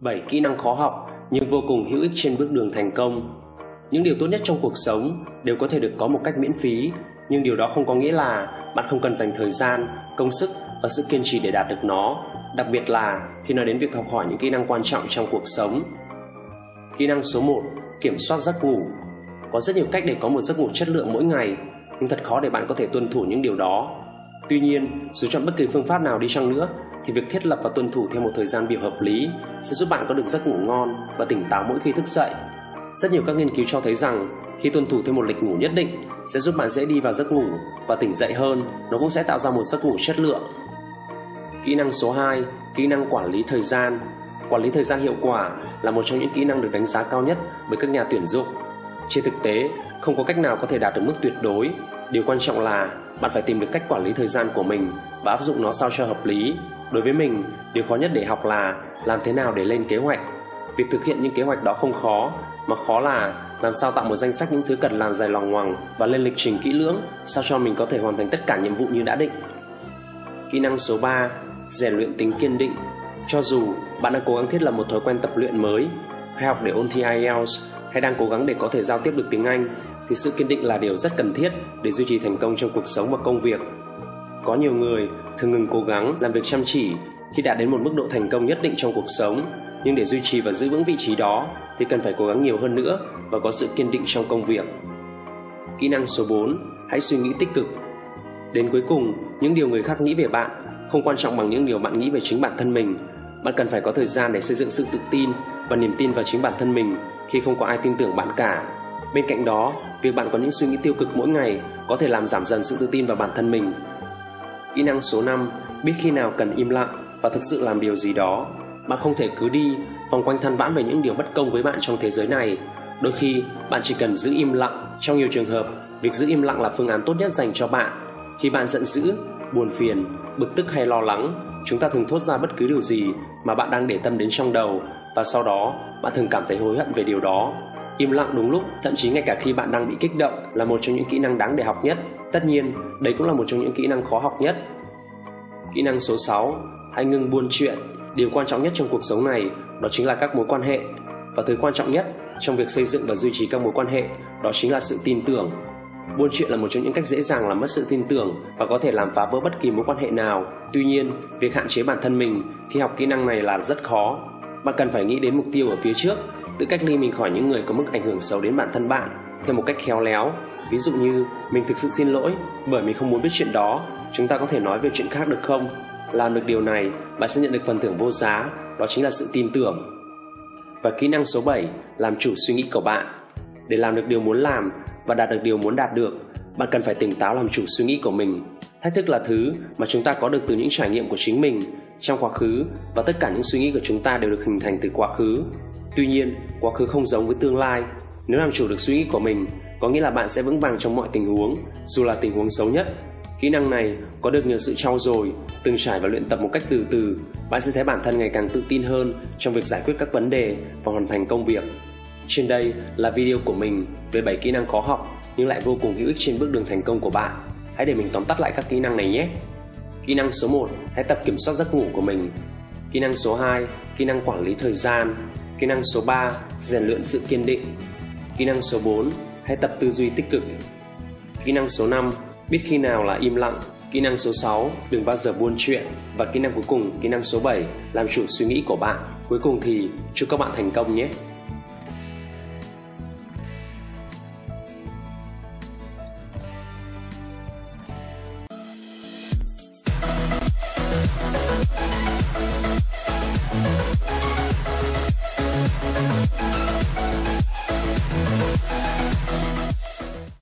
7 kỹ năng khó học nhưng vô cùng hữu ích trên bước đường thành công. Những điều tốt nhất trong cuộc sống đều có thể được có một cách miễn phí, nhưng điều đó không có nghĩa là bạn không cần dành thời gian, công sức và sự kiên trì để đạt được nó, đặc biệt là khi nói đến việc học hỏi những kỹ năng quan trọng trong cuộc sống. Kỹ năng số 1: Kiểm soát giấc ngủ. Có rất nhiều cách để có một giấc ngủ chất lượng mỗi ngày, nhưng thật khó để bạn có thể tuân thủ những điều đó. Tuy nhiên, dù chọn bất kỳ phương pháp nào đi chăng nữa thì việc thiết lập và tuân thủ theo một thời gian biểu hợp lý sẽ giúp bạn có được giấc ngủ ngon và tỉnh táo mỗi khi thức dậy. Rất nhiều các nghiên cứu cho thấy rằng khi tuân thủ theo một lịch ngủ nhất định sẽ giúp bạn dễ đi vào giấc ngủ và tỉnh dậy hơn, nó cũng sẽ tạo ra một giấc ngủ chất lượng. Kỹ năng số 2, kỹ năng quản lý thời gian. Quản lý thời gian hiệu quả là một trong những kỹ năng được đánh giá cao nhất bởi các nhà tuyển dụng. Trên thực tế, không có cách nào có thể đạt được mức tuyệt đối. Điều quan trọng là bạn phải tìm được cách quản lý thời gian của mình và áp dụng nó sao cho hợp lý. Đối với mình, điều khó nhất để học là làm thế nào để lên kế hoạch. Việc thực hiện những kế hoạch đó không khó, mà khó là làm sao tạo một danh sách những thứ cần làm dài lòng ngoằng và lên lịch trình kỹ lưỡng, sao cho mình có thể hoàn thành tất cả nhiệm vụ như đã định. Kỹ năng số 3 rèn luyện tính kiên định. Cho dù bạn đang cố gắng thiết lập một thói quen tập luyện mới hay học để ôn thi IELTS hay đang cố gắng để có thể giao tiếp được tiếng Anh thì sự kiên định là điều rất cần thiết để duy trì thành công trong cuộc sống và công việc. Có nhiều người thường ngừng cố gắng làm việc chăm chỉ khi đạt đến một mức độ thành công nhất định trong cuộc sống, nhưng để duy trì và giữ vững vị trí đó thì cần phải cố gắng nhiều hơn nữa và có sự kiên định trong công việc. Kỹ năng số 4 hãy suy nghĩ tích cực. Đến cuối cùng, những điều người khác nghĩ về bạn không quan trọng bằng những điều bạn nghĩ về chính bản thân mình bạn cần phải có thời gian để xây dựng sự tự tin và niềm tin vào chính bản thân mình khi không có ai tin tưởng bạn cả bên cạnh đó việc bạn có những suy nghĩ tiêu cực mỗi ngày có thể làm giảm dần sự tự tin vào bản thân mình Kỹ năng số 5, biết khi nào cần im lặng và thực sự làm điều gì đó. Bạn không thể cứ đi vòng quanh than vãn về những điều bất công với bạn trong thế giới này. Đôi khi, bạn chỉ cần giữ im lặng. Trong nhiều trường hợp, việc giữ im lặng là phương án tốt nhất dành cho bạn. Khi bạn giận dữ, buồn phiền, bực tức hay lo lắng, chúng ta thường thốt ra bất cứ điều gì mà bạn đang để tâm đến trong đầu và sau đó bạn thường cảm thấy hối hận về điều đó. Im lặng đúng lúc, thậm chí ngay cả khi bạn đang bị kích động là một trong những kỹ năng đáng để học nhất Tất nhiên, đây cũng là một trong những kỹ năng khó học nhất. Kỹ năng số 6, hãy ngừng buôn chuyện. Điều quan trọng nhất trong cuộc sống này đó chính là các mối quan hệ. Và thứ quan trọng nhất trong việc xây dựng và duy trì các mối quan hệ đó chính là sự tin tưởng. Buôn chuyện là một trong những cách dễ dàng làm mất sự tin tưởng và có thể làm phá vỡ bất kỳ mối quan hệ nào. Tuy nhiên, việc hạn chế bản thân mình khi học kỹ năng này là rất khó. Bạn cần phải nghĩ đến mục tiêu ở phía trước, tự cách ly mình khỏi những người có mức ảnh hưởng xấu đến bản thân bạn theo một cách khéo léo. Ví dụ như mình thực sự xin lỗi bởi mình không muốn biết chuyện đó. Chúng ta có thể nói về chuyện khác được không? Làm được điều này bạn sẽ nhận được phần thưởng vô giá đó chính là sự tin tưởng. Và kỹ năng số 7 làm chủ suy nghĩ của bạn để làm được điều muốn làm và đạt được điều muốn đạt được, bạn cần phải tỉnh táo làm chủ suy nghĩ của mình. Thách thức là thứ mà chúng ta có được từ những trải nghiệm của chính mình trong quá khứ và tất cả những suy nghĩ của chúng ta đều được hình thành từ quá khứ. Tuy nhiên, quá khứ không giống với tương lai. Nếu làm chủ được suy nghĩ của mình, có nghĩa là bạn sẽ vững vàng trong mọi tình huống, dù là tình huống xấu nhất. Kỹ năng này có được nhờ sự trau dồi, từng trải và luyện tập một cách từ từ, bạn sẽ thấy bản thân ngày càng tự tin hơn trong việc giải quyết các vấn đề và hoàn thành công việc trên đây là video của mình về 7 kỹ năng khó học nhưng lại vô cùng hữu ích trên bước đường thành công của bạn hãy để mình tóm tắt lại các kỹ năng này nhé kỹ năng số 1 hãy tập kiểm soát giấc ngủ của mình kỹ năng số 2 kỹ năng quản lý thời gian kỹ năng số 3 rèn luyện sự kiên định kỹ năng số 4 hãy tập tư duy tích cực. Kỹ năng số 5, biết khi nào là im lặng. Kỹ năng số 6, đừng bao giờ buôn chuyện. Và kỹ năng cuối cùng, kỹ năng số 7, làm chủ suy nghĩ của bạn. Cuối cùng thì chúc các bạn thành công nhé.